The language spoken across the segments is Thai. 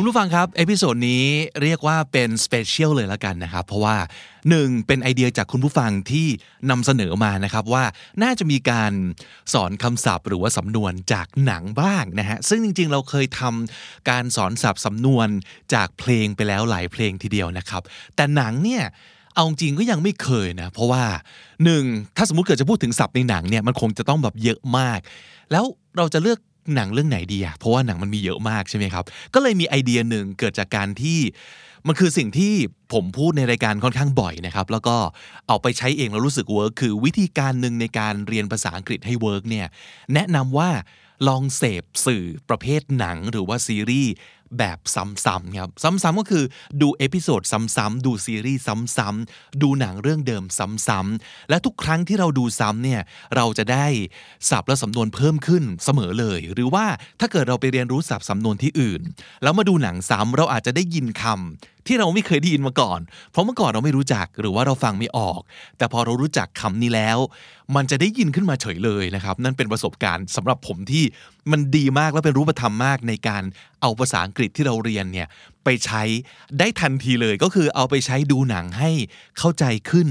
คุณผู้ฟังครับ episode นี้เรียกว่าเป็น special เลยละกันนะครับ เพราะว่าหนึ่งเป็นไอเดียจากคุณผู้ฟังที่นำเสนอมานะครับว่าน่าจะมีการสอนคำศัพท์ หรือว่าสำนวนจากหนังบ้างนะฮะซึ่งจริง ๆ เราเคยทำการสอนศัพท์สำนวนจากเพลงไปแล้วหลายเพลงทีเดียวนะครับ แต่หนังเนี่ยเอาจริงก็ยังไม่เคยนะเพราะว่าหนึ่งถ้าสมมติเกิดจะพูดถึงศัพท์ในหนังเนี่ยมันคงจะต้องแบบเยอะมาก แล้วเราจะเลือก หนังเรื่องไหนดีอะเพราะว่าหนังมันมีเยอะมากใช่ไหมครับ ก็เลยมีไอเดียหนึ่งเกิดจากการที่มันคือสิ่งที่ผมพูดในรายการค่อนข้างบ่อยนะครับ แล้วก็เอาไปใช้เองแล้วรู้สึก work คือวิธีการหนึ่งในการเรียนภาษาอังกฤษให้ work เนี่ยแนะนำว่าลองเสพสื่อประเภทหนังหรือว่าซีรีส์ แบบซ้ำๆครับ ซ้ำๆก็คือดู episode ซ้ำๆดูซีรีส์ซ้ำๆดูหนังเรื่องเดิมซ้ำๆและทุกครั้งที่เราดูซ้ำเนี่ยเราจะได้ศัพท์และสำนวนเพิ่มขึ้นเสมอเลย หรือว่าถ้าเกิดเราไปเรียนรู้ศัพท์สำนวนที่อื่น แล้วมาดูหนังซ้ำเราอาจจะได้ยินคำที่เราไม่เคยได้ยินมาก่อน เพราะเมื่อก่อนเราไม่รู้จักหรือว่าเราฟังไม่ออก แต่พอเรารู้จักคำนี้แล้ว มันจะได้ยินขึ้นมาเฉยเลยนะครับนั่นเป็นประสบการณ์สำหรับผมที่มันดีมากและเป็นรูปธรรมมากในการเอาภาษาอังกฤษที่เราเรียนเนี่ยไปใช้ได้ทันทีเลยก็คือเอาไปใช้ดูหนังให้เข้าใจขึ้น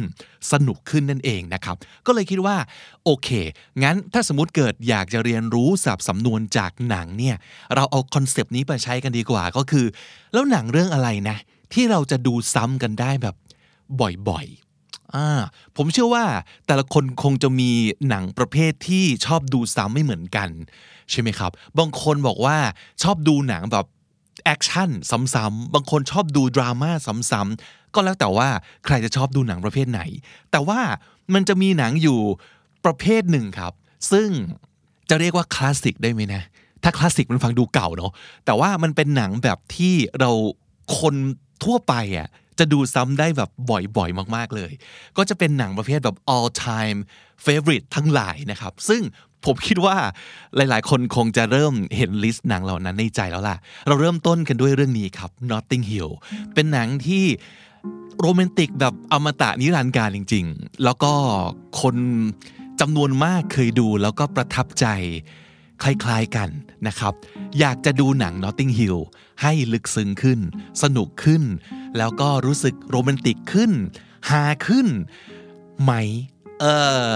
สนุกขึ้นนั่นเองนะครับ ก็เลยคิดว่าโอเค งั้นถ้าสมมติเกิดอยากจะเรียนรู้ศัพท์สำนวนจากหนังเนี่ยเราเอา concept นี้ไปใช้กันดีกว่าก็คือ แล้วหนังเรื่องอะไรนะ ที่เราจะดูซ้ำกันได้แบบบ่อยๆผมเชื่อว่าแต่ละคนคงจะมีหนังประเภทที่ชอบดูซ้ำไม่เหมือนกัน ใช่ไหมครับ บางคนบอกว่าชอบดูหนังแบบ action ซ้ำๆบางคนชอบดูดราม่าซ้ำๆก็แล้วแต่ว่าใครจะชอบดูหนังประเภทไหน แต่ว่ามันจะมีหนังอยู่ประเภทหนึ่งครับ ซึ่งจะเรียกว่าคลาสสิกได้ไหมนะถ้าคลาสสิกมันฟังดูเก่าเนาะแต่ว่ามันเป็นหนังแบบที่เราคนทั่วไปอะ จะดูซ้ำได้แบบบ่อยๆ มากๆเลย ก็จะเป็นหนังประเภทแบบ all time favorite ทั้งหลายนะครับ ซึ่งผมคิดว่าหลายๆ คนคงจะเริ่มเห็นลิสต์หนังเหล่านั้นในใจแล้วล่ะ เราเริ่มต้นกันด้วยเรื่องนี้ครับ Notting Hill เป็นหนังที่โรแมนติกแบบอมตะนิรันดร์การจริง ๆ แล้วก็คนจำนวนมากเคยดูแล้วก็ประทับใจคล้าย ๆกันนะครับ อยากจะดูหนัง Notting Hill ให้ลึกซึ้งขึ้น สนุกขึ้น แล้วก็รู้สึกโรแมนติกขึ้นฮาขึ้นไหมเอ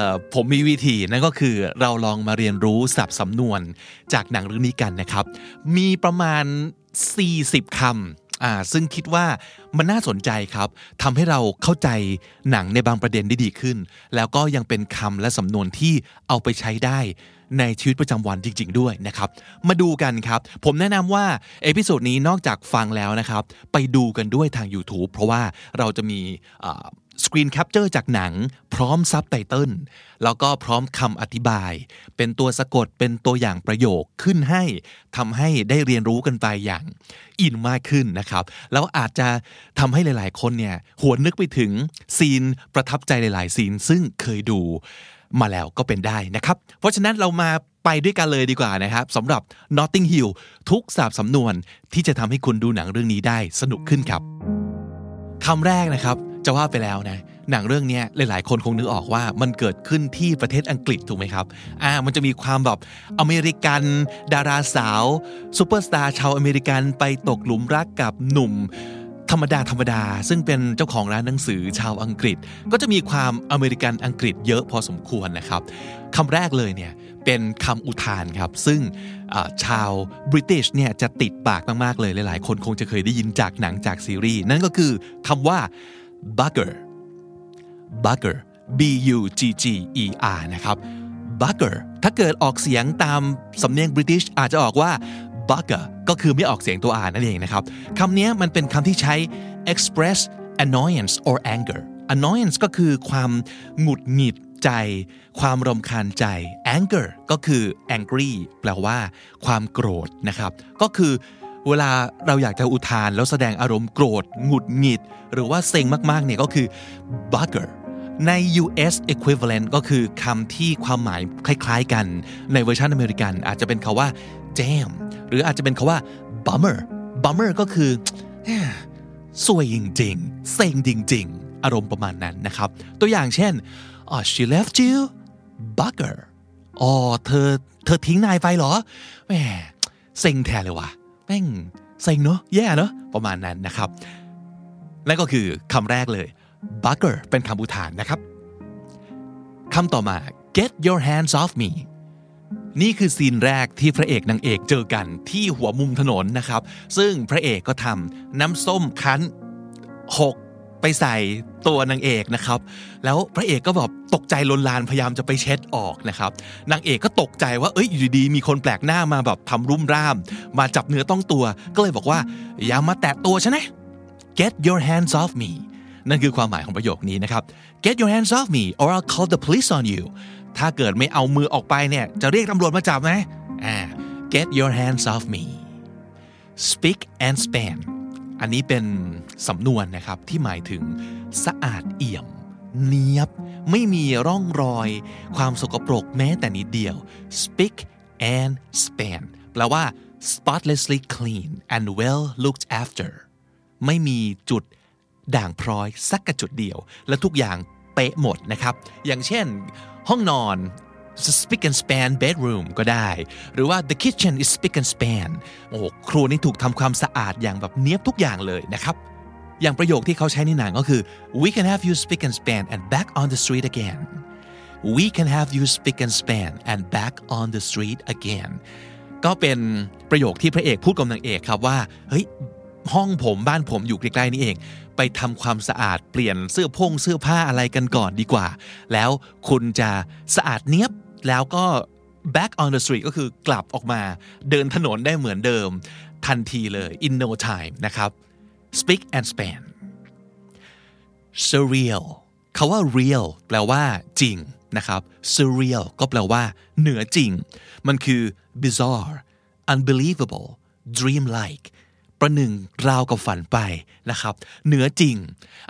อผมมีวิธีนั่นก็คือเราลองมาเรียนรู้ศัพท์สำนวนจากหนังเรื่องนี้กันนะครับ มีประมาณ 40คำอ่าซึ่งคิดว่ามันน่าสนใจครับทำให้เราเข้าใจหนังในบางประเด็นได้ดีขึ้น แล้วก็ยังเป็นคำและสำนวนที่เอาไปใช้ได้ ในชีวิตประจำวันจริง ๆ ด้วยนะครับ มาดูกันครับ ผมแนะนำว่า episode นี้นอกจากฟังแล้วนะครับ ไปดูกันด้วยทาง YouTube เพราะว่าเราจะมีscreen capture จากหนัง พร้อมซับไตเติลแล้วก็พร้อมคำอธิบาย เป็นตัวสะกดเป็นตัวอย่างประโยคขึ้นให้ทำให้ได้เรียนรู้กันไปอย่างอินมากขึ้นนะครับ แล้วอาจจะทำให้หลาย ๆ คนเนี่ยหวนนึกไปถึง scene ประทับใจหลาย ๆ scene ซึ่งเคยดู มาแล้วก็เป็นได้นะครับ เพราะฉะนั้นเรามาไปด้วยกันเลยดีกว่านะครับสำหรับ Notting Hill ทุกศัพท์สำนวนที่จะทำให้คุณดูหนังเรื่องนี้ได้สนุกขึ้นครับคำแรกนะครับจะว่าไปแล้วนะหนังเรื่องนี้หลายๆ คนคงนึกออกว่ามันเกิดขึ้นที่ประเทศอังกฤษถูกไหมครับอ่ามันจะมีความแบบอเมริกัน ดาราสาวซูเปอร์สตาร์ชาวอเมริกันไปตกหลุมรักกับหนุ่ม ธรรมดาธรรมดา ซึ่งเป็นเจ้าของร้านหนังสือชาวอังกฤษ ก็จะมีความอเมริกันอังกฤษเยอะพอสมควรนะครับคำแรกเลยเนี่ยเป็นคำอุทานครับ ซึ่งชาว British เนี่ยจะติดปากมาก ๆ เลย หลาย ๆ คนคงจะเคยได้ยินจากหนังจากซีรีส์ นั่นก็คือคำว่า bugger bugger b u g g e r นะครับ bugger ถ้าเกิดออกเสียงตามสำเนียงบริติชอาจจะออกว่า bugger ก็คือไม่ออกเสียงตัว r นั่นเองนะครับคำนี้มันเป็นคำที่ใช้ express annoyance or anger annoyance ก็คือความหงุดหงิดใจ ความรำคาญใจ anger ก็คือ angry แปลว่า ความโกรธนะครับ ก็คือเวลาเราอยากจะอุทานแล้วแสดงอารมณ์โกรธ หงุดหงิด หรือว่าเซ็งมากๆเนี่ยก็คือ bugger ใน US equivalent ก็คือคำที่ความหมายคล้ายๆกันในเวอร์ชันอเมริกัน อาจจะเป็นคาว่า jam หรืออาจจะเป็นคาว่า bummer bummer ก็คือสวยจริงๆ เซ็งจริง ๆ อารมณ์ประมาณนั้นนะครับ ตัวอย่างเช่น oh she left you bugger อ๋อเธอเธอทิ้งนายไปเหรอแหมเซ็งแทนเลยว่ะแม่งเซ็งเนอะแย่เนอะประมาณนั้นนะครับและก็คือคำแรกเลย bugger เป็นคำอุทานนะครับคำต่อมา get your hands off me นี่คือซีนแรกที่พระเอกนางเอกเจอกันที่หัวมุมถนนนะครับ ซึ่งพระเอกก็ทำน้ำส้มคั้นหกไปใส่ตัวนางเอกนะครับ แล้วพระเอกก็แบบตกใจลนลานพยายามจะไปเช็ดออกนะครับนางเอกก็ตกใจว่าเอ้ยอยู่ดีมีคนแปลกหน้ามาแบบทำรุ่มร่าม มาจับเนื้อต้องตัว ก็เลยบอกว่าอย่ามาแตะตัวฉันนะ get your hands off me นั่นคือความหมายของประโยคนี้นะครับ get your hands off me or I'll call the police on you ถ้าเกิดไม่เอามือออกไปเนี่ย จะเรียกตำรวจมาจับไหมอ่า get your hands off me speak and span อันนี้เป็นสำนวนนะครับที่หมายถึงสะอาดเอี่ยม เนียบ ไม่มีร่องรอย ความสกปรกแม้แต่นิดเดียว speak and span แปลว่า spotlessly clean and well looked after ไม่มีจุด ด่างพร้อยสักกระจุดเดียว และทุกอย่างเป๊ะหมดนะครับ อย่างเช่น ห้องนอน spick and span bedroom ก็ได้ หรือว่า the kitchen is spick and span โอ้โหครัวนี่ถูกทำความสะอาดอย่างแบบเนี้ยบทุกอย่างเลยนะครับ อย่างประโยคที่เขาใช้ในหนังก็คือ we can have you spick and span and back on the street again we can have you spick and span and back on the street again ก็เป็นประโยคที่พระเอกพูดกับนางเอกครับว่า เฮ้ย ห้องผมบ้านผมอยู่ใกล้ๆนี่เอง ไปทำความสะอาดเปลี่ยนเสื้อพงเสื้อผ้าอะไรกันก่อนดีกว่า แล้วคุณจะสะอาดเนี้ยบแล้วก็ back on the street ก็คือกลับออกมาเดินถนนได้เหมือนเดิม ทันทีเลย in no time นะครับ speak and span surreal คาว่า real แปลว่า จริงนะครับ surreal ก็แปลว่า เหนือจริง มันคือ bizarre unbelievable dream like ประหนึ่งราวกับฝันไปนะครับ เหนือจริง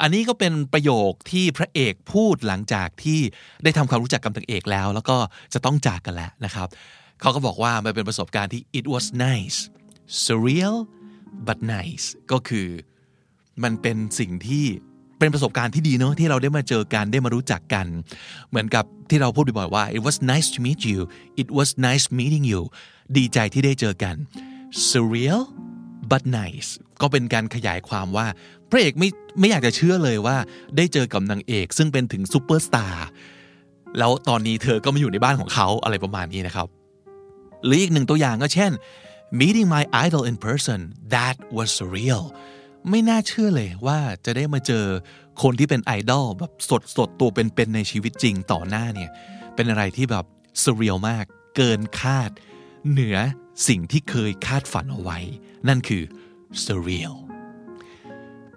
อันนี้ก็เป็นประโยคที่พระเอกพูดหลังจากที่ได้ทำความรู้จักกับนางเอกแล้ว แล้วก็จะต้องจากกันแล้วนะครับ เขาก็บอกว่ามันเป็นประสบการณ์ที่ it was nice surreal but nice ก็คือมันเป็นสิ่งที่เป็นประสบการณ์ที่ดีเนาะที่เราได้มาเจอกันได้มารู้จักกัน เหมือนกับที่เราพูดบ่อยๆว่า it was nice to meet you it was nice meeting you ดีใจที่ได้เจอกัน surreal but nice ก็เป็นการขยายความว่า พระเอกไม่ไม่อยากจะเชื่อเลยว่า ได้เจอกับนางเอกซึ่งเป็นถึงซูเปอร์สตาร์แล้วตอนนี้เธอก็มาอยู่ในบ้านของเขาอะไรประมาณนี้นะครับ หรืออีกหนึ่งตัวอย่างก็เช่น meeting my idol in person that was surreal ไม่น่าเชื่อเลยว่าจะได้มาเจอคนที่เป็นไอดอลแบบสดสดตัวเป็นๆในชีวิตจริงต่อหน้าเนี่ย เป็นอะไรที่แบบ surreal มาก เกินคาด เหนือสิ่งที่เคยคาดฝันเอาไว้ นั่นคือ surreal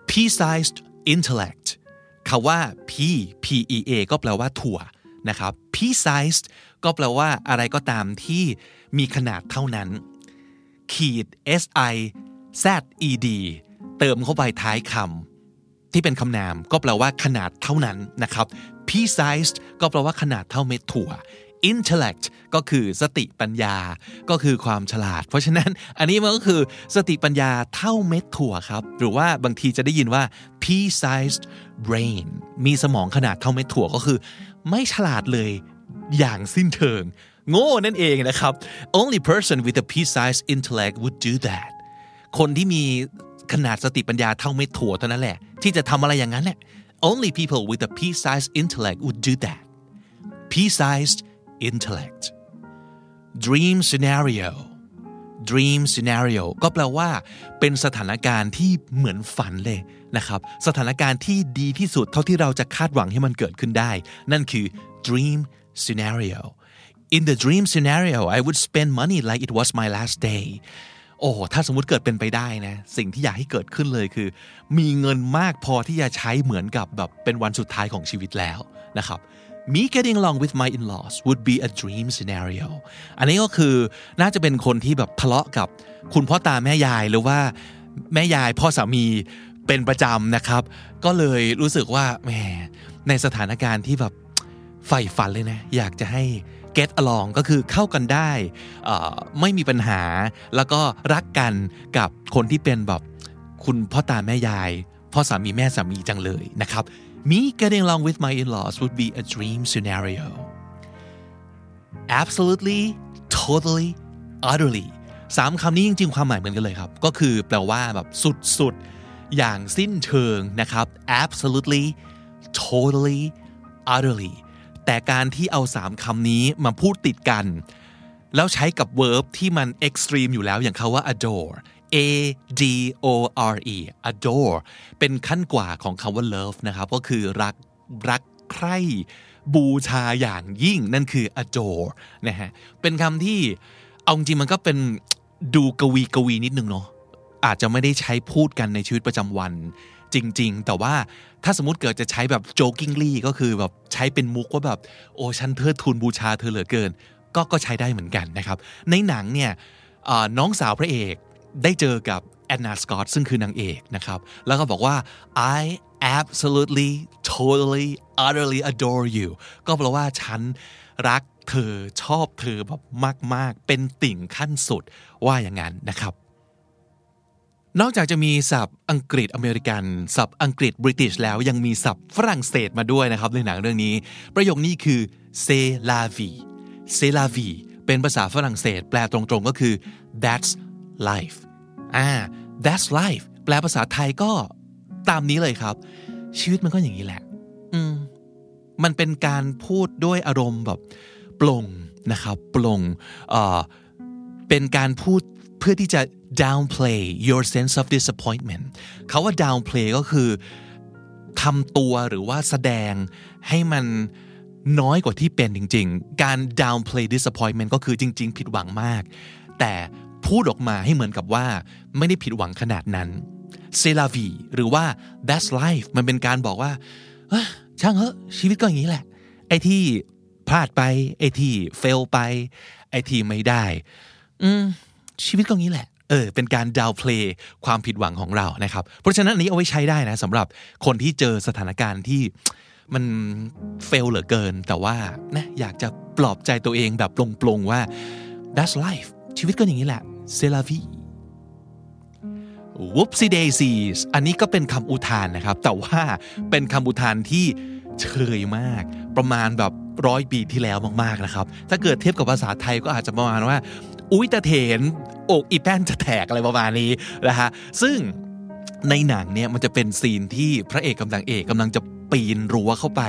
pea-sized intellect คาว่า p p e a ก็แปลว่าถั่วนะครับ pea-sized ก็แปลว่าอะไรก็ตามที่มีขนาดเท่านั้น ขีด s i z e d เติมเข้าไปท้ายคำที่เป็นคำนามก็แปลว่าขนาดเท่านั้นนะครับ pea-sized ก็แปลว่าขนาดเท่าเม็ดถั่ว intellect ก็คือสติปัญญาก็คือความฉลาด เพราะฉะนั้นอันนี้มันก็คือสติปัญญาเท่าเม็ดถั่วครับ หรือว่าบางทีจะได้ยินว่า pea-sized brain มีสมองขนาดเท่าเม็ดถั่วก็คือ ไม่ฉลาดเลยอย่างสิ้นเชิง โง่นั่นเองนะครับ only person with a pea-sized intellect would do that คนที่มีขนาดสติปัญญาเท่าเม็ดถั่วเท่านั้นแหละ ที่จะทำอะไรอย่างนั้นแหละ only people with a pea-sized intellect would do that pea-sized intellect dream scenario dream scenario ก็แปลว่า เป็นสถานการณ์ที่เหมือนฝันเลยนะครับ สถานการณ์ที่ดีที่สุดเท่าที่เราจะคาดหวังให้มันเกิดขึ้นได้ นั่นคือ dream scenario in the dream scenario I would spend money like it was my last day โอ้ถ้าสมมติเกิดเป็นไปได้นะ สิ่งที่อยากให้เกิดขึ้นเลยคือ มีเงินมากพอที่จะใช้เหมือนกับแบบเป็นวันสุดท้ายของชีวิตแล้วนะครับ me getting along with my in-laws would be a dream scenario อันนี้ก็คือน่าจะเป็นคนที่แบบทะเลาะกับคุณพ่อตาแม่ยายหรือว่าแม่ยายพ่อสามีเป็นประจำนะครับ ก็เลยรู้สึกว่าแหมในสถานการณ์ที่แบบใฝ่ฝันเลยนะ อยากจะให้ get along ก็คือเข้ากันได้ ไม่มีปัญหา แล้วก็รักกันกับคนที่เป็นแบบคุณพ่อตาแม่ยาย พ่อสามีแม่สามีจังเลยนะครับ me getting along with my in-laws would be a dream scenario absolutely totally utterly สามคำนี้จริง ๆ ความหมายเหมือนกันเลยครับ ก็คือแปลว่าแบบสุด ๆ อย่างสิ้นเชิงนะครับ absolutely totally utterly แต่การที่เอาสามคำนี้มาพูดติดกัน แล้วใช้กับ verb ที่มัน extreme อยู่แล้วอย่างคาว่า adore a d o r e adore เป็นขั้นกว่าของคำว่า love นะครับ ก็คือรักรักใคร่บูชาอย่างยิ่งนั่นคือ adore นะฮะ เป็นคำที่เอาจริงมันก็เป็นดูกวีกวีนิดนึงเนาะ อาจจะไม่ได้ใช้พูดกันในชีวิตประจำวันจริง ๆ แต่ว่าถ้าสมมติเกิดจะใช้แบบ jokingly ก็คือแบบใช้เป็นมุกว่าแบบ โอ้ฉันเทิดทูนบูชาเธอเหลือเกิน ก็ก็ใช้ได้เหมือนกันนะครับ ในหนังเนี่ยน้องสาวพระเอก ได้เจอกับแอนนาสกอตซึ่งคือนางเอกนะครับ แล้วก็บอกว่า I absolutely totally utterly adore you ก็แปลว่าฉันรักเธอชอบเธอแบบมาก ๆ เป็นติ่งขั้นสุดว่าอย่างนั้นนะครับ นอกจากจะมีศัพท์อังกฤษอเมริกัน ศัพท์อังกฤษบริติชแล้วยังมีศัพท์ฝรั่งเศสมาด้วยนะครับในหนังเรื่องนี้ ประโยคนี้คือ c'est la vie c'est la vie เป็นภาษาฝรั่งเศส แปลตรงๆก็คือ that's life อ่า that's life แปลภาษาไทยก็ตามนี้เลยครับ ชีวิตมันก็อย่างนี้แหละ อืม มันเป็นการพูดด้วยอารมณ์แบบปลงนะครับปลงเอ่อเป็นการพูดเพื่อที่จะ downplay your sense of disappointment เขาว่า downplay ก็คือทำตัวหรือว่าแสดงให้มันน้อยกว่าที่เป็นจริง ๆ การ downplay disappointment ก็คือจริง ๆ ผิดหวังมาก แต่ พูดออกมาให้เหมือนกับว่าไม่ได้ผิดหวังขนาดนั้นเซลาวีหรือว่า that's life มันเป็นการบอกว่าช่างเหอะชีวิตก็อย่างนี้แหละ ไอ้ที่พลาดไป ไอ้ที่เฟลไป ไอ้ที่ไม่ได้ อืมชีวิตก็อย่างนี้แหละเออเป็นการดาวเพลย์ความผิดหวังของเรานะครับ เพราะฉะนั้นอันนี้เอาไว้ใช้ได้นะสำหรับคนที่เจอสถานการณ์ที่มันเฟลเหลือเกิน แต่ว่านะอยากจะปลอบใจตัวเองแบบปลงๆว่า that's life ชีวิตก็อย่างนี้แหละ c'est la vie whoopsie daisies อันนี้ก็เป็นคำอุทานนะครับ แต่ว่าเป็นคำอุทานที่เชยมาก ประมาณแบบร้อยปีที่แล้วมากๆนะครับ ถ้าเกิดเทียบกับภาษาไทยก็อาจจะประมาณว่า อุ้ยตะเถนอกอีแป้นจะแตกอะไรประมาณนี้นะฮะซึ่งในหนังเนี่ยมันจะเป็นซีนที่พระเอกกำลังเอกกำลังจะ ปีนรั้วเข้าไป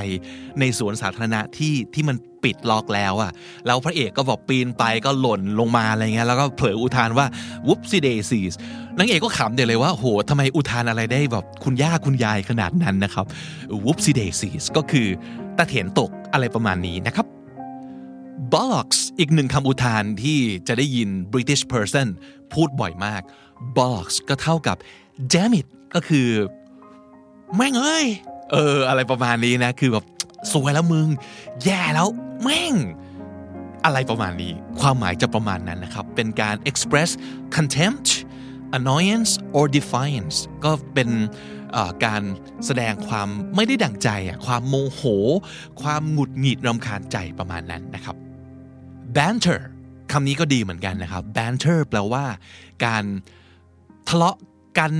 ในสวนสาธารณะที่ที่มันปิดล็อกแล้วอะแล้วพระเอกก็บอกปีนไปก็หล่นลงมาอะไรเงี้ยแล้วก็เผลออุทานว่า whoopsie daisies นางเอกก็ขำเดี๋ยวเลยว่าโหทำไมอุทานอะไรได้แบบคุณย่าคุณยายขนาดนั้นนะครับ whoopsie daisies ก็คือตะเถียนตกอะไรประมาณนี้นะครับ bollocks อีกหนึ่งคำอุทานที่จะได้ยิน British person พูดบ่อยมาก bollocks ก็เท่ากับ damn it ก็คือ แม่งเอ้ย เออ อะไรประมาณนี้นะ คือแบบสวยแล้วมึง แย่แล้วแม่ง อะไรประมาณนี้ ความหมายจะประมาณนั้นนะครับ เป็นการ express contempt annoyance or defiance ก็เป็นการแสดงความไม่ได้ดั่งใจ ความโมโห ความหงุดหงิดรำคาญใจประมาณนั้นนะครับ banter คำนี้ก็ดีเหมือนกันนะครับ banter แปลว่า การทะเลาะกัน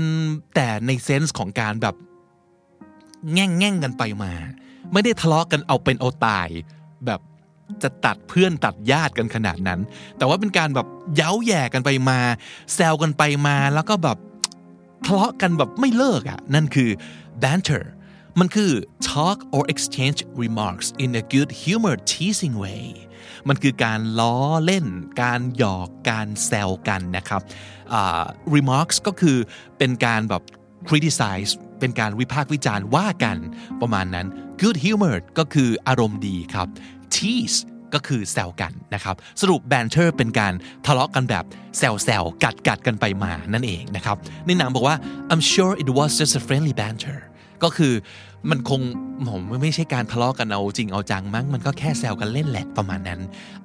แต่ในเซนส์ของการแบบ แง่งแง่งกันไปมา ไม่ได้ทะเลาะกันเอาเป็นเอาตาย แบบจะตัดเพื่อนตัดญาติกันขนาดนั้น แต่ว่าเป็นการแบบเย้าแย่กันไปมา แซวกันไปมาแล้วก็แบบทะเลาะกันแบบไม่เลิกอะ่ะนั่นคือ banter มันคือ talk or exchange remarks in a good humor teasing way มันคือการล้อเล่น การหยอกการแซวกันนะครับ remarks ก็คือเป็นการแบบ criticize เป็นการวิพากษ์วิจารณ์ว่ากันประมาณนั้น good humor ก็คืออารมณ์ดีครับ tease ก็คือแซวกันนะครับ สรุป banter เป็นการทะเลาะกันแบบแซวแซวกัดกัดกันไปมานั่นเองนะครับในหนังบอกว่า I'm sure it was just a friendly banter ก็คือมันคงผมไม่ใช่การทะเลาะกันเอาจริงเอาจังมั้งมันก็แค่แซวกันเล่นแหละประมาณนั้น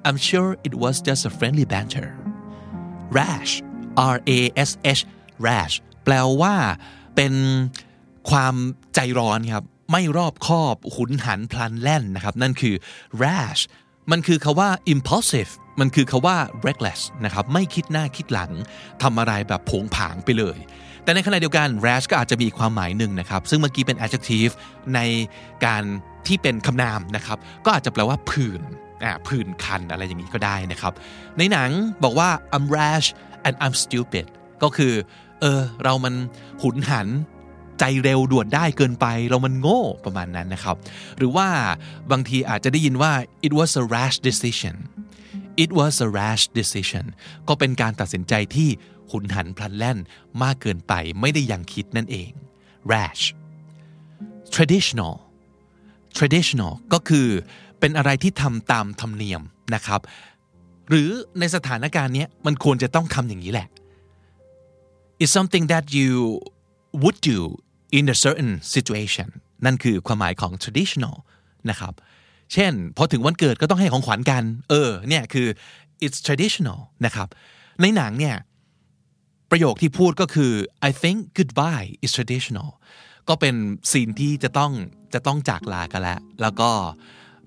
I'm sure it was just a friendly banter rash R A S H rash แปลว่าเป็น ความใจร้อนครับ ไม่รอบคอบหุนหันพลันแล่นนะครับ นั่นคือ rash มันคือคาว่า impulsive มันคือคาว่า reckless นะครับ ไม่คิดหน้าคิดหลังทำอะไรแบบผงผางไปเลย แต่ในขณะเดียวกัน rash ก็อาจจะมีความหมายหนึ่งนะครับ ซึ่งเมื่อกี้เป็น adjective ในการที่เป็นคำนามนะครับ ก็อาจจะแปลว่าผื่นอ่าผื่นคันอะไรอย่างนี้ก็ได้นะครับ ในหนังบอกว่า I'm rash and I'm stupid ก็คือ เออ เรามันหุนหัน ใจเร็วด่วนได้เกินไป เรามันโง่ประมาณนั้นนะครับ หรือว่าบางทีอาจจะได้ยินว่า it was a rash decision it was a rash decision ก็เป็นการตัดสินใจที่หุนหันพลันแล่นมากเกินไปไม่ได้ยังคิดนั่นเอง rash traditional traditional ก็คือเป็นอะไรที่ทำตามธรรมเนียมนะครับ หรือในสถานการณ์นี้มันควรจะต้องทำอย่างนี้แหละ it's something that you would do in a certain situation นั่นคือความหมายของ traditional นะครับ เช่น พอถึงวันเกิดก็ต้องให้ของขวัญกัน เออ เนี่ยคือ it's traditional นะครับ ในหนังเนี่ย ประโยคที่พูดก็คือ I think goodbye is traditional ก็เป็นซีนที่จะต้องจะต้องจากลากันแล้ว แล้วก็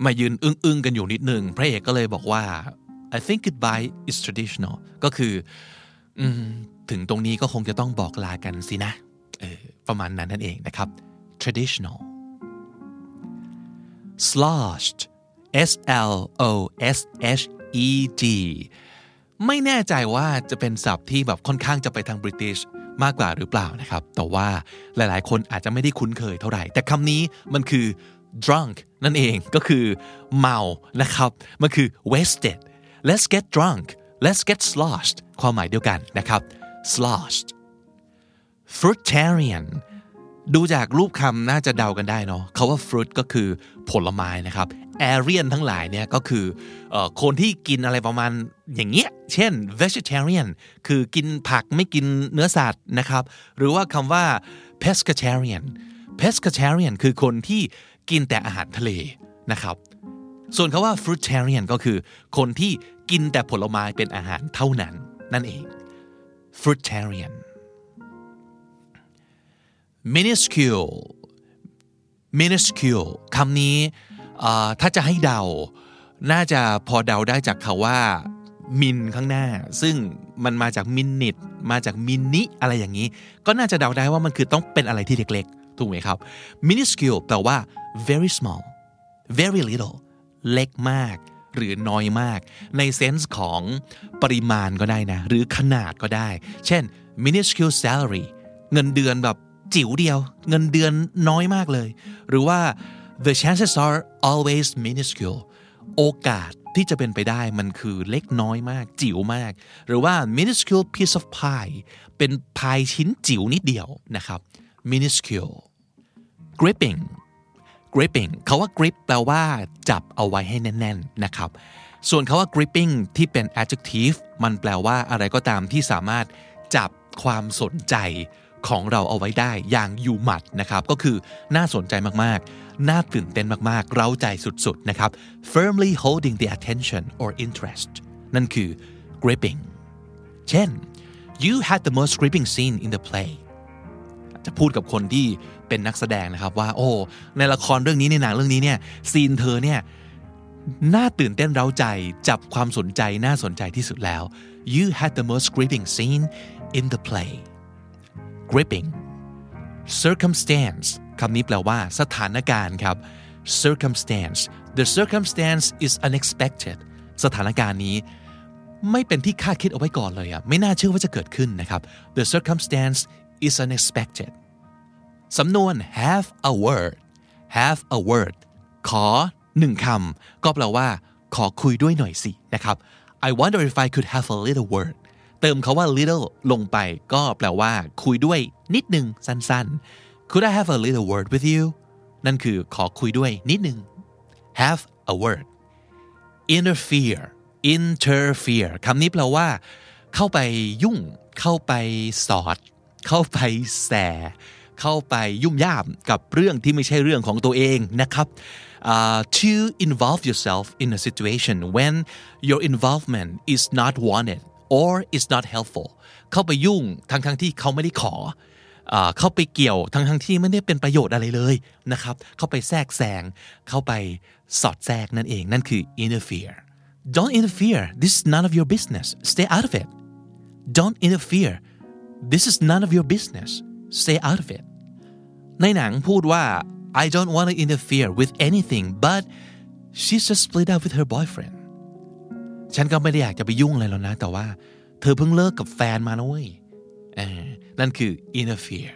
มายืนอึ้งๆกันอยู่นิดนึง พระเอกก็เลยบอกว่า I think goodbye is traditional ก็คืออถึงตรงนี้ก็คงจะต้องบอกลากันสินะ ประมาณนั้นนั่นเองนะครับ traditional sloshed S L O S H E G ไม่แน่ใจว่าจะเป็นศัพท์ที่แบบค่อนข้างจะไปทางบริติชมากกว่าหรือเปล่านะครับ แต่ว่าหลายๆ คนอาจจะไม่ได้คุ้นเคยเท่าไหร่ แต่คำนี้มันคือ drunk นั่นเองก็คือเมานะครับ มันคือ wasted let's get drunk let's get sloshed ความหมายเดียวกันนะครับ sloshed fruitarian ดูจากรูปคำน่าจะเดากันได้เนาะคาว่า fruit ก็คือผลไม้นะครับ arian ทั้งหลายเนี่ยก็คืออคนที่กินอะไรประมาณอย่างเงี้ย เช่น vegetarian คือกินผักไม่กินเนื้อสัตว์นะครับ หรือว่าคำว่า pescatarian pescatarian คือคนที่กินแต่อาหารทะเลนะครับ ส่วนคาว่า fruitarian ก็คือคนที่กินแต่ผลไม้เป็นอาหารเท่านั้น นั่นเอง fruitarian minuscule minuscule คำนี้ถ้าจะให้เดา น่าจะพอเดาได้จากคาว่ามินข้างหน้า ซึ่งมันมาจากมินิตมาจากมินิอะไรอย่างนี้ ก็น่าจะเดาได้ว่ามันคือต้องเป็นอะไรที่เล็กๆ ถูกไหมครับ minuscule แปลว่า very small very little เล็กมาก หรือน้อยมาก ในเซนส์ของปริมาณก็ได้นะ หรือขนาดก็ได้ เช่น minuscule salary เงินเดือนแบบ จิ๋วเดียว เงินเดือนน้อยมากเลย หรือว่า the chances are always minuscule โอกาสที่จะเป็นไปได้มันคือเล็กน้อยมาก จิ๋วมาก หรือว่า minuscule piece of pie เป็นพายชิ้นจิ๋วนิดเดียวนะครับ minuscule gripping gripping คาว่า grip แปลว่า จับเอาไว้ให้แน่น ๆ นะครับ ส่วนคาว่า gripping ที่เป็น adjective มันแปลว่าอะไรก็ตามที่สามารถจับความสนใจ ของเราเอาไว้ได้อย่างอยู่หมัดนะครับก็คือน่าสนใจมากๆ น่าตื่นเต้นมากๆ เร้าใจสุดๆนะครับ firmly holding the attention or interest นั่นคือ gripping เช่น you had the most gripping scene in the play จะพูดกับคนที่เป็นนักแสดงนะครับว่า โอ้ในละครเรื่องนี้ในหนังเรื่องนี้เนี่ยซีนเธอเนี่ยน่าตื่นเต้นเร้าใจ จับความสนใจน่าสนใจที่สุดแล้ว you had the most gripping scene in the play gripping circumstance คำนี้แปลว่าสถานการณ์ครับ circumstance the circumstance is unexpected สถานการณ์นี้ไม่เป็นที่คาดคิดเอาไว้ก่อนเลยอะไม่น่าเชื่อว่าจะเกิดขึ้นนะครับ the circumstance is unexpected สำนวน have a word have a word ขอหนึ่งคำก็แปลว่า ขอคุยด้วยหน่อยสินะครับ I wonder if I could have a little word ติมคาว่า little ลงไปก็แปลว่า คุยด้วยนิดหนึ่งสั้นๆ Could I have a little word with you นั่นคือขอคุยด้วยนิดหนึ่ง have a word interfere interfere คำนี้แปลว่า เข้าไปยุ่ง เข้าไปสอด เข้าไปแส เข้าไปยุ่มย่ามกับเรื่องที่ไม่ใช่เรื่องของตัวเองนะครับ uh, to involve yourself in a situation when your involvement is not wanted or is not helpful เข้าไปยุ่งทั้งๆทที่เขาไม่ได้ขอเข้าไปเกี่ยวทั้งทั้งที่ไม่ได้เป็นประโยชน์อะไรเลยนะครับ เข้าไปแทรกแซง เข้าไปสอดแทรกนั่นเอง นั่นคือ interfere don't interfere this is none of your business stay out of it don't interfere this is none of your business stay out of it ในหนังพูดว่า I don't want to interfere with anything but she's just split up with her boyfriend ฉันก็ไม่ได้อยากจะไปยุ่งอะไรแล้วนะ แต่ว่าเธอเพิ่งเลิกกับแฟนมานะเว้ยนั่นคือ interfere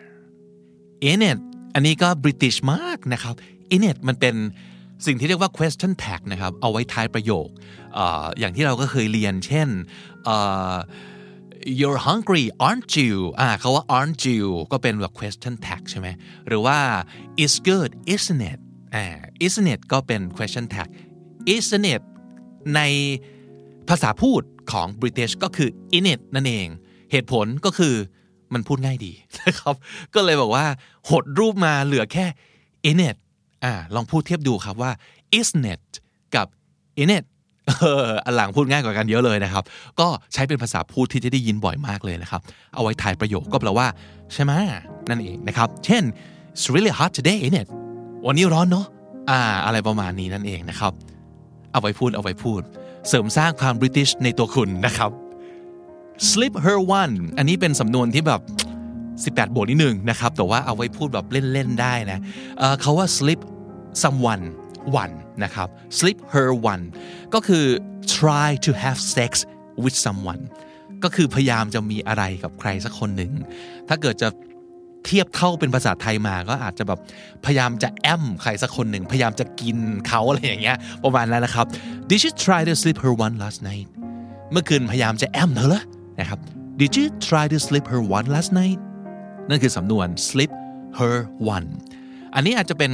in it อันนี้ก็ British มากนะครับ in it มันเป็นสิ่งที่เรียกว่า question tag นะครับ เอาไว้ท้ายประโยคออย่างที่เราก็เคยเรียน เช่น you're hungry aren't you อ่าเขาว่า aren't you ก็เป็นแบบ question tag ใช่ไหม หรือว่า it's good isn't it อ่า isn't it ก็เป็น question tag isn't it ใน ภาษาพูดของ British ก็คือ in it นั่นเอง เหตุผลก็คือมันพูดง่ายดีนะครับ ก็เลยบอกว่า หดรูปมาเหลือแค่ in it อ่าลองพูดเทียบดูครับว่า isn't it กับ in it อันหลังพูดง่ายกว่ากันเยอะเลยนะครับ ก็ใช้เป็นภาษาพูดที่จะได้ยินบ่อยมากเลยนะครับ เอาไว้ถ่ายประโยคก็แปลว่า ใช่ไหมนั่นเองนะครับ เช่น it's really hot today isn't it วันนี้ร้อนเนาะอ่า อะไรประมาณนี้นั่นเองนะครับ เอาไว้พูดเอาไว้พูด เสริมสร้างความบริติชในตัวคุณนะครับ slip her one อันนี้เป็นสำนวนที่แบบ 18บทนิดนึงนะครับ แต่ว่าเอาไว้พูดแบบเล่น ๆ ได้นะเเขาว่า slip someone one นะครับ slip her one ก็คือ try to have sex with someone ก็คือพยายามจะมีอะไรกับใครสักคนหนึ่ง ถ้าเกิดจะ เทียบเท่าเป็นภาษาไทยมาก็อาจจะแบบพยายามจะแอมใครสักคนหนึ่งพยายามจะกินเขาอะไรอย่างเงี้ยประมาณนั้นนะครับ Did you try to sleep her one last night เมื่อคืนพยายามจะแอมเธอเหรอนะครับ Did you try to sleep her one last night นั่นคือสำนวน sleep her one อันนี้อาจจะเป็น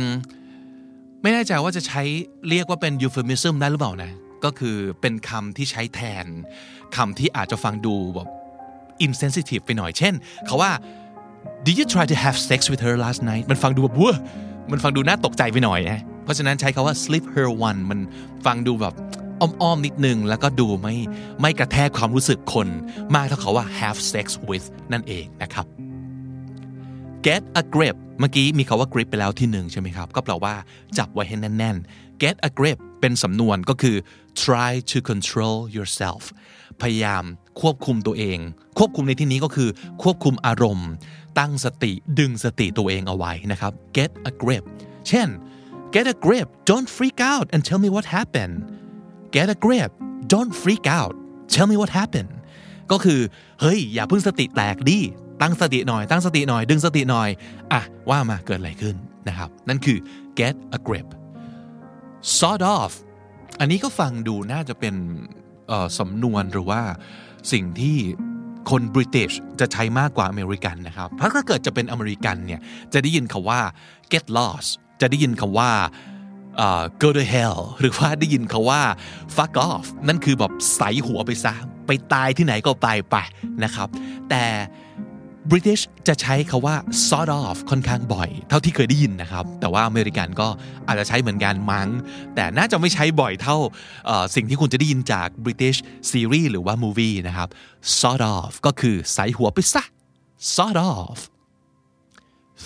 ไม่แน่ใจว่าจะใช้เรียกว่าเป็น euphemism ได้หรือเปล่านะ ก็คือเป็นคำที่ใช้แทนคำที่อาจจะฟังดูแบบ insensitive ไปหน่อยเช่นเขาว่า Did you try to have sex with her last night มันฟังดูแบบว้ามันฟังดูน่าตกใจไปหน่อยนะเพราะฉะนั้นใช้คาว่า sleep her one มันฟังดูแบบอ้อมๆนิดนึง แล้วก็ดูไม่ไม่กระแทกความรู้สึกคน มากเท่าเขาว่า have sex with นั่นเองนะครับ get a grip เมื่อกี้มีคาว่า grip ไปแล้วที่หนึ่งใช่ไหมครับ ก็แปลว่าจับไว้ให้แน่นๆ get a grip เป็นสำนวนก็คือ try to control yourself พยายาม ควบคุมตัวเอง ควบคุมในที่นี้ก็คือ ควบคุมอารมณ์ ตั้งสติดึงสติตัวเองเอาไว้นะครับ get a grip เช่น get a grip don't freak out and tell me what happened get a grip don't freak out tell me what happened ก็คือ เฮ้ย อย่าเพิ่งสติแตกดิ ตั้งสติหน่อย ตั้งสติหน่อย ดึงสติหน่อย อะ ว่ามาเกิดอะไรขึ้นนะครับ นั่นคือ get a grip sort of อันนี้ก็ฟังดูน่าจะเป็นสำนวนหรือว่า สิ่งที่คนบริเตนจะใช้มากกว่าอเมริกันนะครับ เพราะถ้าเกิดจะเป็นอเมริกันเนี่ย จะได้ยินคาว่า get lost จะได้ยินคาว่า uh, go to hell หรือว่าได้ยินคาว่า fuck off นั่นคือแบบใส่หัวไปซะ ไปตายที่ไหนก็ไปไปนะครับ แต่ British จะใช้คาว่า sort of ค่อนข้างบ่อย เท่าที่เคยได้ยินนะครับ แต่ว่าอเมริกันก็อาจจะใช้เหมือนกันมั้ง แต่น่าจะไม่ใช้บ่อยเท่าสิ่งที่คุณจะได้ยินจาก British series หรือว่า movie นะครับ sort of ก็คือใส่หัวไปซะ sort of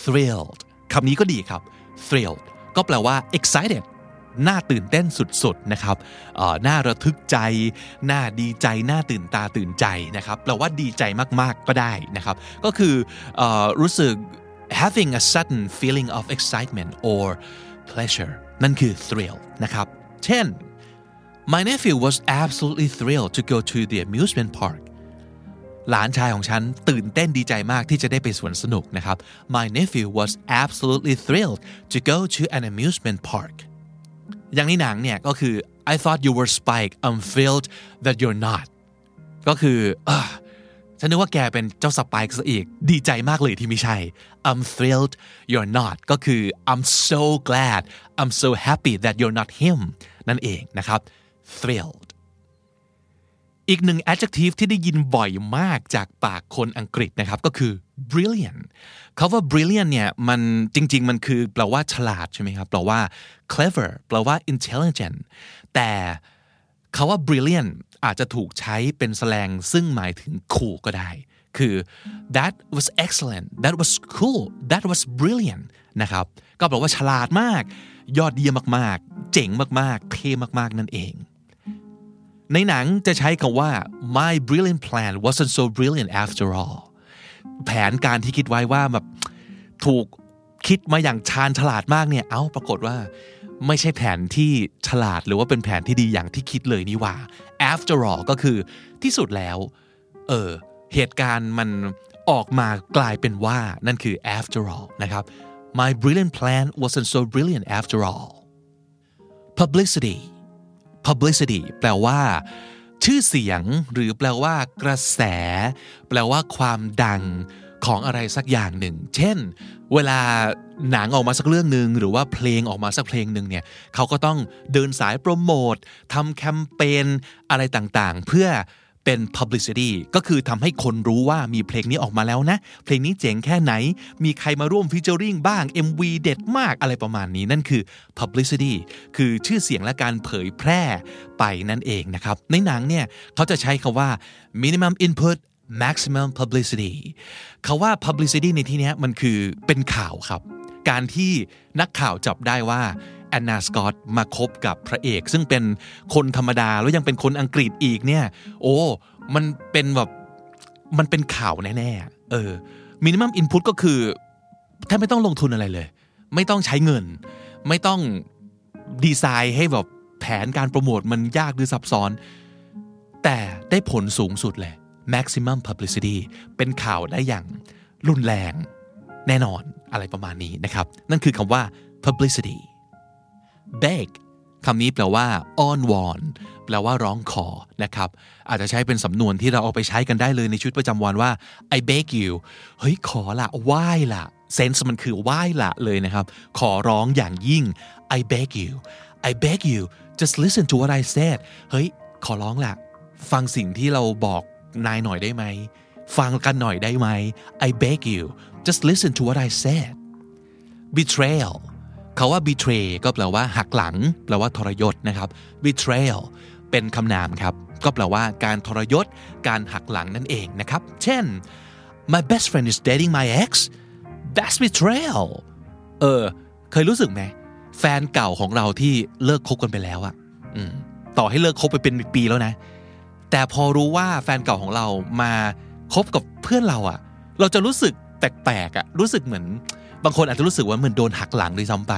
thrilled คำนี้ก็ดีครับ thrilled ก็แปลว่า excited น่าตื่นเต้นสุดๆนะครับน่าระทึกใจ น่าดีใจ น่าตื่นตาตื่นใจนะครับแปลว่าดีใจมากๆก็ได้นะครับ ก็คืออรู้สึก having a sudden feeling of excitement or pleasure นั่นคือ thrill นะครับ เช่น my nephew was absolutely thrilled to go to the amusement park หลานชายของฉันตื่นเต้นดีใจมากที่จะได้ไปสวนสนุกนะครับ my nephew was absolutely thrilled to go to an amusement park อย่างในหนังเนี่ยก็คือ I thought you were Spike I'm thrilled that you're not ก็คืออฉันนึกว่าแกเป็นเจ้าสปายซะอีก ดีใจมากเลยที่ไม่ใช่ I'm thrilled you're not ก็คือ I'm so glad I'm so happy that you're not him นั่นเองนะครับ thrilled อีกหนึ่ง adjective ที่ได้ยินบ่อยมากจากปากคนอังกฤษนะครับก็คือ brilliant คาว่า brilliant เนี่ยมันจริง ๆ มันคือแปลว่าฉลาดใช่ไหมครับแปลว่า clever แปลว่า intelligent แต่คาว่า brilliant อาจจะถูกใช้เป็นแสลงซึ่งหมายถึงขู่ก็ได้ คือ that was excellent that was cool that was brilliant นะครับก็แปลว่าฉลาดมาก ยอดเยี่ยมมากๆ เจ๋งมากๆ เท่มากๆ นั่นเอง ในหนังจะใช้คำว่า my brilliant plan wasn't so brilliant after all แผนการที่คิดไว้ว่าแบบถูกคิดมาอย่างชาญฉลาดมากเนี่ย เอ้าปรากฏว่า ไม่ใช่แผนที่ฉลาดหรือว่าเป็นแผนที่ดีอย่างที่คิดเลยนี่ว่า after all ก็คือที่สุดแล้ว เออ เหตุการณ์มันออกมากลายเป็นว่า นั่นคือ after all นะครับ my brilliant plan wasn't so brilliant after all publicity publicity แปลว่า ชื่อเสียง หรือแปลว่า กระแส แปลว่าความดังของอะไรสักอย่างหนึ่ง เช่น เวลาหนังออกมาสักเรื่องหนึ่งหรือว่าเพลงออกมาสักเพลงหนึ่งเนี่ยเขาก็ต้องเดินสายโปรโมททำแคมเปญอะไรต่างๆ เพื่อ เป็น publicity ก็คือทำให้คนรู้ว่ามีเพลงนี้ออกมาแล้วนะ เพลงนี้เจ๋งแค่ไหน มีใครมาร่วมฟีเจอริงบ้าง MV เด็ดมากอะไรประมาณนี้นั่นคือ publicity คือชื่อเสียงและการเผยแพร่ไปนั่นเองนะครับ ในหนังเนี่ยเขาจะใช้คาว่า minimum input maximum publicity คาว่า publicity ในที่นี้มันคือเป็นข่าวครับ การที่นักข่าวจับได้ว่า แอนนาสกอตมาคบกับพระเอก ซึ่งเป็นคนธรรมดาแล้วยังเป็นคนอังกฤษอีกเนี่ย โอ้ มันเป็นแบบมันเป็นข่าวแน่ๆ เออมินิมัมอินพุตก็คือแทบไม่ต้องลงทุนอะไรเลย ไม่ต้องใช้เงิน ไม่ต้องดีไซน์ให้แบบแผนการโปรโมทมันยากหรือซับซ้อน แต่ได้ผลสูงสุดเลย maximum publicity เป็นข่าวได้อย่างรุนแรง แน่นอนอะไรประมาณนี้นะครับ นั่นคือคำว่า publicity beg คำนี้แปลว่าอ้อนวอนแปลว่าร้องขอนะครับ อาจจะใช้เป็นสำนวนที่เราเอาไปใช้กันได้เลยในชุดประจำวันว่า I beg you เฮ้ยขอละไหว้ละเซนส์มันคือไหว้ละเลยนะครับ ขอร้องอย่างยิ่ง I beg you I beg you just listen to what I said เฮ้ย ขอร้องละฟังสิ่งที่เราบอกนายหน่อยได้ไหม ฟังกันหน่อยได้ไหม I beg you just listen to what I said betrayal คาว่า betray ก็แปลว่าหักหลัง แปลว่าทรยศนะครับ betrayal เป็นคำนามครับ ก็แปลว่าการทรยศ การหักหลังนั่นเองนะครับ เช่น my best friend is dating my ex that's betrayal เออ เคยรู้สึกไหม แฟนเก่าของเราที่เลิกคบกันไปแล้วอะอต่อให้เลิกคบไปเป็นปีแล้วนะ แต่พอรู้ว่าแฟนเก่าของเรามาคบกับเพื่อนเราอะเราจะรู้สึกแปลกๆอะรู้สึกเหมือน บางคนอาจจะรู้สึกว่าเหมือนโดนหักหลังด้วยซ้ำไป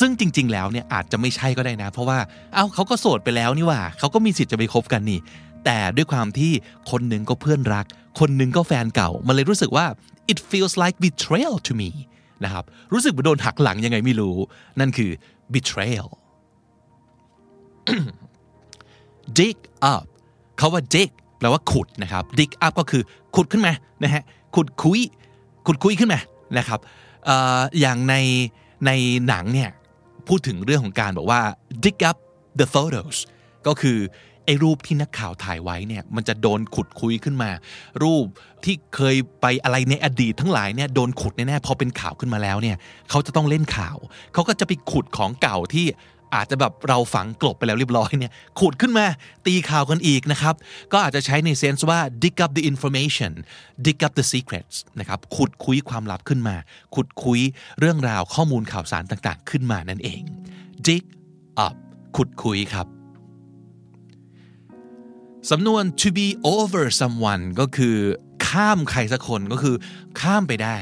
ซึ่งจริง ๆ แล้วเนี่ยอาจจะไม่ใช่ก็ได้นะ เพราะว่า เอ้าเขาก็โสดไปแล้วนี่ว่า เขาก็มีสิทธิ์จะไปคบกันนี่ แต่ด้วยความที่คนหนึ่งก็เพื่อนรัก คนหนึ่งก็แฟนเก่า มันเลยรู้สึกว่า it feels like betrayal to me นะครับ รู้สึกเหมือนโดนหักหลังยังไงไม่รู้ นั่นคือ betrayal dig up เขาว่า dig แปลว่าขุดนะครับ dig up ก็คือขุดขึ้นมานะฮะ ขุดคุย ขุดคุยขึ้นมานะครับ อย่างในในหนังเนี่ยพูดถึงเรื่องของการบอกว่า dig up the photos ก็คือไอ้รูปที่นักข่าวถ่ายไว้เนี่ยมันจะโดนขุดคุยขึ้นมา รูปที่เคยไปอะไรในอดีตทั้งหลายเนี่ยโดนขุดแน่ๆพอเป็นข่าวขึ้นมาแล้วเนี่ยเขาจะต้องเล่นข่าว เขาก็จะไปขุดของเก่าที่ อาจจะแบบเราฝังกลบไปแล้วเรียบร้อยเนี่ยขุดขึ้นมาตีข่าวกันอีกนะครับ ก็อาจจะใช้ในเซนส์ว่า dig up the information dig up the secrets นะครับขุดคุยความลับขึ้นมา ขุดคุยเรื่องราวข้อมูลข่าวสารต่างๆ ขึ้นมานั่นเอง dig up ขุดคุยครับสำนวน to be over someone ก็คือข้ามใครสักคนก็คือข้ามไปได้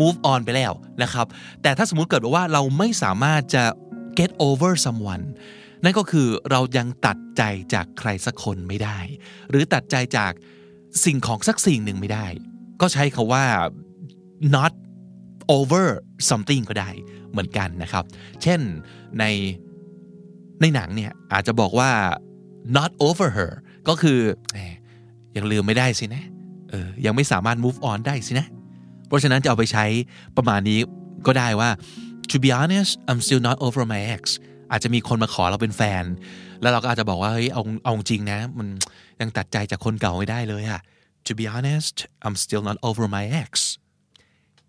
move on ไปแล้วนะครับ แต่ถ้าสมมุติเกิดว่าเราไม่สามารถจะ get over someone นั่นก็คือเรายังตัดใจจากใครสักคนไม่ได้ หรือตัดใจจากสิ่งของสักสิ่งหนึ่งไม่ได้ ก็ใช้คาว่า not over something ก็ได้เหมือนกันนะครับ เช่นในในหนังเนี่ยอาจจะบอกว่า not over her ก็คือยังลืมไม่ได้สินะเออยังไม่สามารถ move on ได้สินะ เพราะฉะนั้นจะเอาไปใช้ประมาณนี้ก็ได้ว่า to be honest I'm still not over my ex อาจจะมีคนมาขอเราเป็นแฟน แล้วเราก็อาจจะบอกว่าเฮ้ยเอาเอาจริงนะ มันยังตัดใจจากคนเก่าไม่ได้เลยอะ to be honest I'm still not over my ex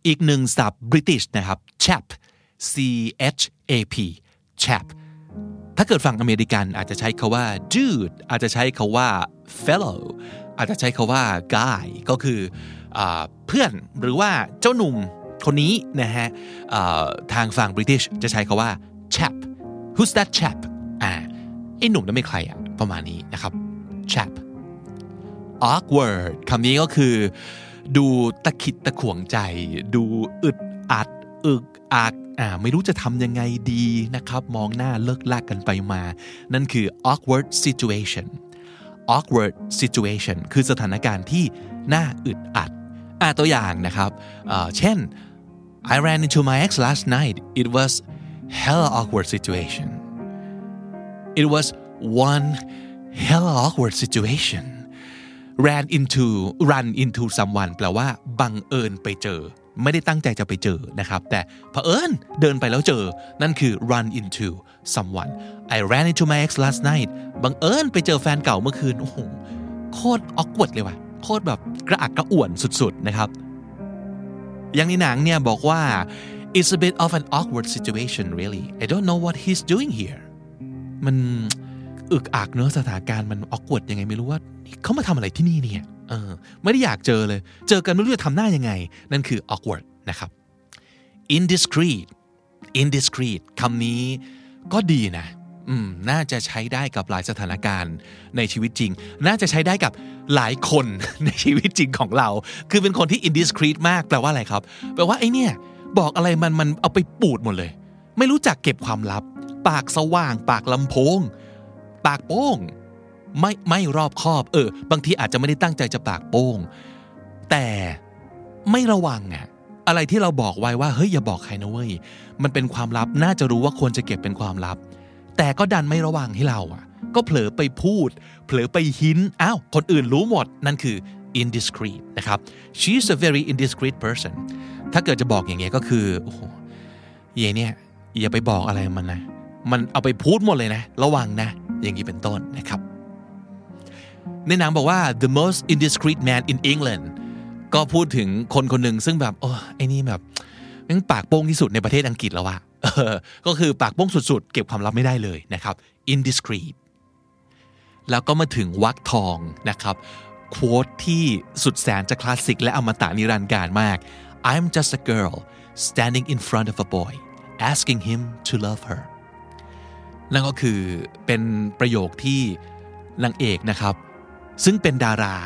อีกหนึ่งศัพท์ British นะครับ chap c h a p chap ถ้าเกิดฝั่งอเมริกันอาจจะใช้คาว่า dude อาจจะใช้คาว่า fellow อาจจะใช้คาว่า guy ก็คือเพื่อนหรือว่าเจ้าหนุ่ม คนนี้นะฮะทางฝั่งบริ i ิชจะใช้คาว่า chap who's that chap อ่าไอ้หนุ่มนั้นไม่ใครอะประมาณนี้นะครับ chap awkward คำนี้ก็คือ ดูตะขิดตะขวงใจ ดูอึดอัดอึกอักอ่าไม่รู้จะทำยังไงดีนะครับ มองหน้าเลิกลากกันไปมา นั่นคือ awkward situation awkward situation คือสถานการณ์ที่น่าอึดอัดอ่าตัวอย่างนะครับ เช่น I ran into my ex last night it was hella awkward situation it was one hella awkward situation ran into run into someone แปลว่าบังเอิญไปเจอ ไม่ได้ตั้งใจจะไปเจอนะครับ แต่เผอิญเดินไปแล้วเจอ นั่นคือ run into someone I ran into my ex last night บังเอิญไปเจอแฟนเก่าเมื่อคืน โอ้โห โคตร awkward เลยว่ะ โคตรแบบกระอักกระอ่วนสุดๆนะครับ อย่างในหนังเนี่ยบอกว่า it's a bit of an awkward situation really I don't know what he's doing here มันอึกอักเนอะสถานการณ์มันออกวดยังไงไม่รู้ว่าเขามาทำอะไรที่นี่เนี่ยเออไม่ได้อยากเจอเลย เจอกันไม่รู้จะทำหน้ายังไง นั่นคือ awkward นะครับ indiscreet indiscreet คำนี้ก็ดีนะ น่าจะใช้ได้กับหลายสถานการณ์ในชีวิตจริง น่าจะใช้ได้กับหลายคนในชีวิตจริงของเรา คือเป็นคนที่ indiscreet มาก แปลว่าอะไรครับ แปลว่าไอ้เนี่ย บอกอะไรมันมันเอาไปปูดหมดเลย ไม่รู้จักเก็บความลับ ปากสว่าง ปากลำโพง ปากโป้ง ไม่ไม่รอบคอบ เออ บางทีอาจจะไม่ได้ตั้งใจจะปากโป้ง แต่ไม่ระวังอะอะไรที่เราบอกไว้ว่าเฮ้ยอย่าบอกใครนะเว้ย มันเป็นความลับน่าจะรู้ว่าควรจะเก็บเป็นความลับ แต่ก็ดันไม่ระวังให้เราอะ ก็เผลอไปพูด เผลอไปหินอ้าวคนอื่นรู้หมดนั่นคือ indiscreet นะครับ she's a very indiscreet person ถ้าเกิดจะบอกอย่างเงี้ยก็คือโอ้โหเย่เนี่ยอย่าไปบอกอะไรมันนะ มันเอาไปพูดหมดเลยนะ ระวังนะ อย่างนี้เป็นต้นนะครับ ในหนังบอกว่า the most indiscreet man in England ก็พูดถึงคนคนหนึ่งซึ่งแบบโอ้ไอ้นี่แบบมันปากโป้งที่สุดในประเทศอังกฤษแล้วอะ ก็คือปากโป้งสุดๆ เก็บความลับไม่ได้เลยนะครับ indiscreet แล้วก็มาถึงวักทองนะครับโค้ดที่สุดแสนจะคลาสสิกและอมตะนิรันดร์การมาก I'm just a girl standing in front of a boy asking him to love her นั่นก็คือเป็นประโยคที่นางเอกนะครับ ซึ่งเป็นดารา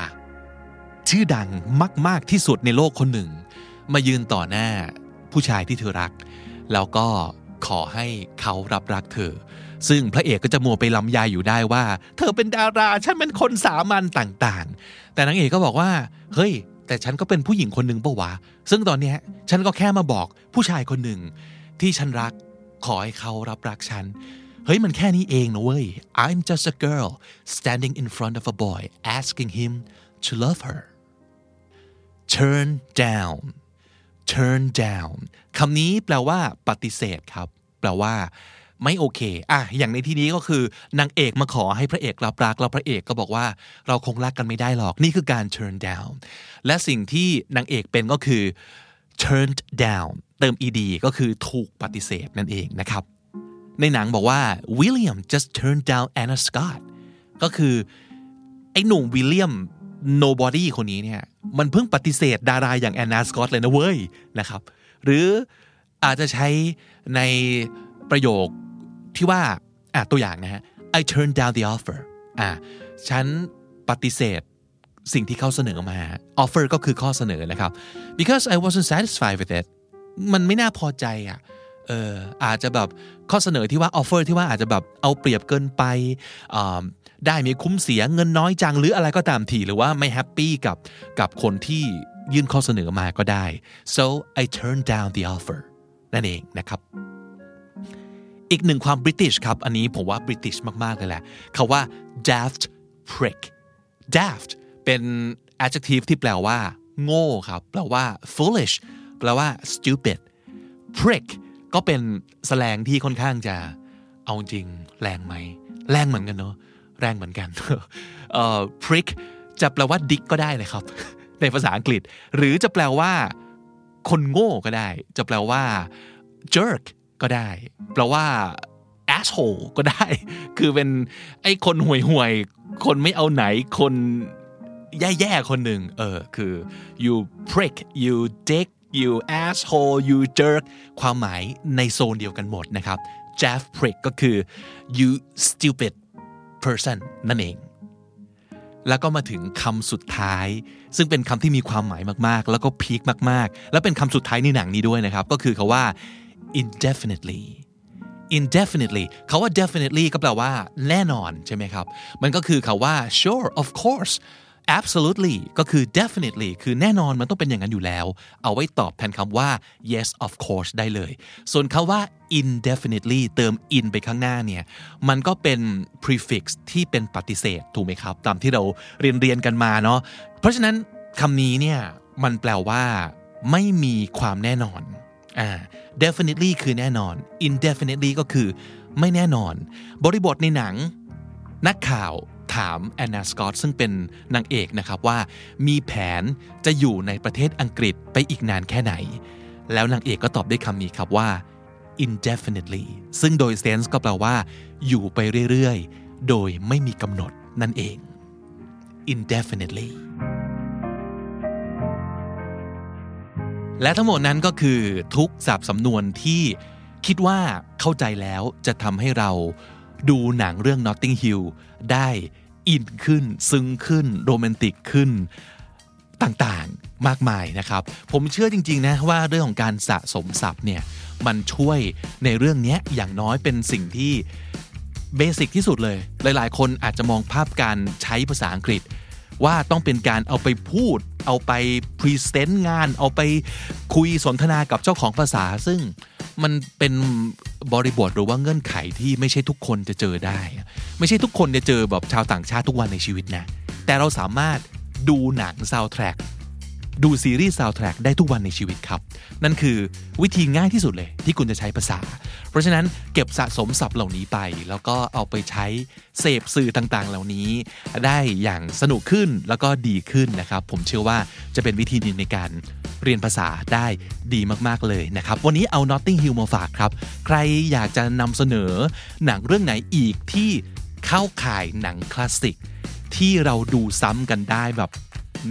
ชื่อดังมาก ๆ ที่สุดในโลกคนหนึ่ง มายืนต่อหน้าผู้ชายที่เธอรัก แล้วก็ขอให้เขารับรักเธอ ซึ่งพระเอกก็จะมัวไปลำยายอยู่ได้ว่า เธอเป็นดาราฉันเป็นคนสามัญต่างๆ แต่นางเอกก็บอกว่า เฮ้ย แต่ฉันก็เป็นผู้หญิงคนหนึ่งปะวะ ซึ่งตอนนี้ฉันก็แค่มาบอกผู้ชายคนหนึ่งที่ฉันรักขอให้เขารับรักฉัน เฮ้ยมันแค่นี้เองนะเว้ย I'm just a girl standing in front of a boy asking him to love her turn down turn down คำนี้แปลว่า ปฏิเสธครับ แปลว่า ไม่โอเคอะอย่างในที่นี้ก็คือนางเอกมาขอให้พระเอกรับรักแล้วพระเอกก็บอกว่า เราคงรักกันไม่ได้หรอกนี่คือการ turn down และสิ่งที่นางเอกเป็นก็คือ turned down เติม ed ก็คือถูกปฏิเสธนั่นเองนะครับ ในหนังบอกว่า William just turned down Anna Scott ก็คือไอ้หนุ่มวิลเลียม nobody คนนี้เนี่ยมันเพิ่งปฏิเสธดาราอย่างแอนนาสกอตเลยนะเว้ยนะครับหรืออาจจะใช้ในประโยคที่ว่าอะตัวอย่างนะฮะ I turned down the offer อะฉันปฏิเสธสิ่งที่เขาเสนอมา offer ก็คือข้อเสนอนะครับ because I wasn't satisfied with it มันไม่น่าพอใจอะเอออาจจะแบบข้อเสนอที่ว่า offer ที่ว่าอาจจะแบบเอาเปรียบเกินไป ได้ไม่คุ้มเสียเงินน้อยจังหรืออะไรก็ตามทีหรือว่าไม่ happy กับกับคนที่ยื่นข้อเสนอมาก็ได้ so I turned down the offer นั่นเองนะครับ อีกหนึ่งความบริติชครับ อันนี้ผมว่าบริติชมาก ๆ เลยแหละคาว่า daft prick daft เป็น adjective ที่แปลว่า โง่ครับ แปลว่า foolish แปลว่า stupid prick ก็เป็นแสลงที่ค่อนข้างจะเอาจริงแรงไหม แรงเหมือนกันเนาะ แรงเหมือนกันเอ่อ prick จะแปลว่าดิกก็ได้เลยครับ ในภาษาอังกฤษ หรือจะแปลว่า คนโง่ก็ได้ จะแปลว่า jerk ก็ได้ แปลว่า asshole ก็ได้ คือเป็นไอ้คนห่วยห่วยคนไม่เอาไหนคนแย่ๆคนหนึ่งเออคือ you prick you dick you asshole you jerk ความหมายในโซนเดียวกันหมดนะครับ Jeff prick ก็คือ you stupid person นั่นเอง แล้วก็มาถึงคำสุดท้าย ซึ่งเป็นคำที่มีความหมายมากๆ แล้วก็พีคมากๆ แล้วเป็นคำสุดท้ายในหนังนี้ด้วยนะครับ ก็คือคาว่า indefinitely indefinitely คาว่า definitely ก็แปลว่าแน่นอนใช่ไหมครับ มันก็คือคาว่า sure of course absolutely ก็คือ definitely คือแน่นอนมันต้องเป็นอย่างนั้นอยู่แล้ว เอาไว้ตอบแทนคำว่า yes of course ได้เลย ส่วนคาว่า indefinitely เติม in ไปข้างหน้าเนี่ย มันก็เป็น prefix ที่เป็นปฏิเสธถูกไหมครับ ตามที่เราเรียนเรียนกันมาเนาะ เพราะฉะนั้นคำนี้เนี่ย มันแปลว่าไม่มีความแน่นอน อ่า definitely คือแน่นอน indefinitely ก็คือไม่แน่นอน บริบทในหนัง นักข่าว ถามแอนนาสกอตซึ่งเป็นนางเอกนะครับว่ามีแผนจะอยู่ในประเทศอังกฤษไปอีกนานแค่ไหน แล้วนางเอกก็ตอบด้วยคำนี้ครับว่า indefinitely ซึ่งโดยเซนส์ก็แปลว่า อยู่ไปเรื่อยๆ โดยไม่มีกำหนดนั่นเอง indefinitely และทั้งหมดนั้นก็คือทุกสับสำนวนที่คิดว่าเข้าใจแล้วจะทำให้เราดูหนังเรื่อง Notting Hill ได้ อินขึ้น ซึ้งขึ้น โรแมนติกขึ้นต่างๆมากมายนะครับ ผมเชื่อจริงๆนะว่าเรื่องของการสะสมศัพท์เนี่ยมันช่วยในเรื่องนี้อย่างน้อยเป็นสิ่งที่ basic ที่สุดเลย หลายๆ คนอาจจะมองภาพการใช้ภาษาอังกฤษ ว่าต้องเป็นการเอาไปพูด เอาไป present งาน เอาไปคุยสนทนากับเจ้าของภาษา ซึ่งมันเป็นบริบทหรือว่าเงื่อนไขที่ไม่ใช่ทุกคนจะเจอได้ ไม่ใช่ทุกคนจะเจอแบบชาวต่างชาติทุกวันในชีวิตนะ แต่เราสามารถดูหนังซาวแทร็ก ดูซีรีส์ซาวด์แทร็กได้ทุกวันในชีวิตครับ นั่นคือวิธีง่ายที่สุดเลยที่คุณจะใช้ภาษา เพราะฉะนั้นเก็บสะสมศัพท์เหล่านี้ไป แล้วก็เอาไปใช้เสพสื่อต่างๆ เหล่านี้ ได้อย่างสนุกขึ้นแล้วก็ดีขึ้นนะครับ ผมเชื่อว่าจะเป็นวิธีดีในการเรียนภาษาได้ดีมากๆเลยนะครับ วันนี้เอา Notting Hill มาฝากครับ ใครอยากจะนำเสนอหนังเรื่องไหนอีกที่เข้าข่ายหนังคลาสสิกที่เราดูซ้ำกันได้แบบ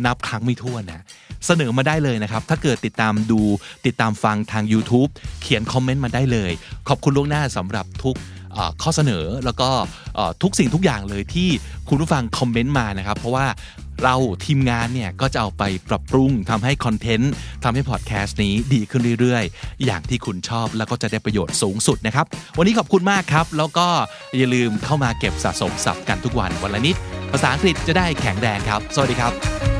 นับครั้งไม่ถ้วนนะ เสนอมาได้เลยนะครับ ถ้าเกิดติดตามดูติดตามฟังทาง YouTube เขียนคอมเมนต์มาได้เลย ขอบคุณล่วงหน้าสำหรับทุกข้อเสนอแล้วก็ทุกสิ่งทุกอย่างเลยที่คุณผู้ฟังคอมเมนต์มานะครับ เพราะว่าเราทีมงานเนี่ยก็จะเอาไปปรับปรุงทำให้คอนเทนต์ทำให้พอดแคสต์นี้ดีขึ้นเรื่อยๆ อย่างที่คุณชอบแล้วก็จะได้ประโยชน์สูงสุดนะครับ วันนี้ขอบคุณมากครับ แล้วก็อย่าลืมเข้ามาเก็บสะสมศัพท์กันทุกวันวันละนิด ภาษาอังกฤษจะได้แข็งแรงครับ สวัสดีครับ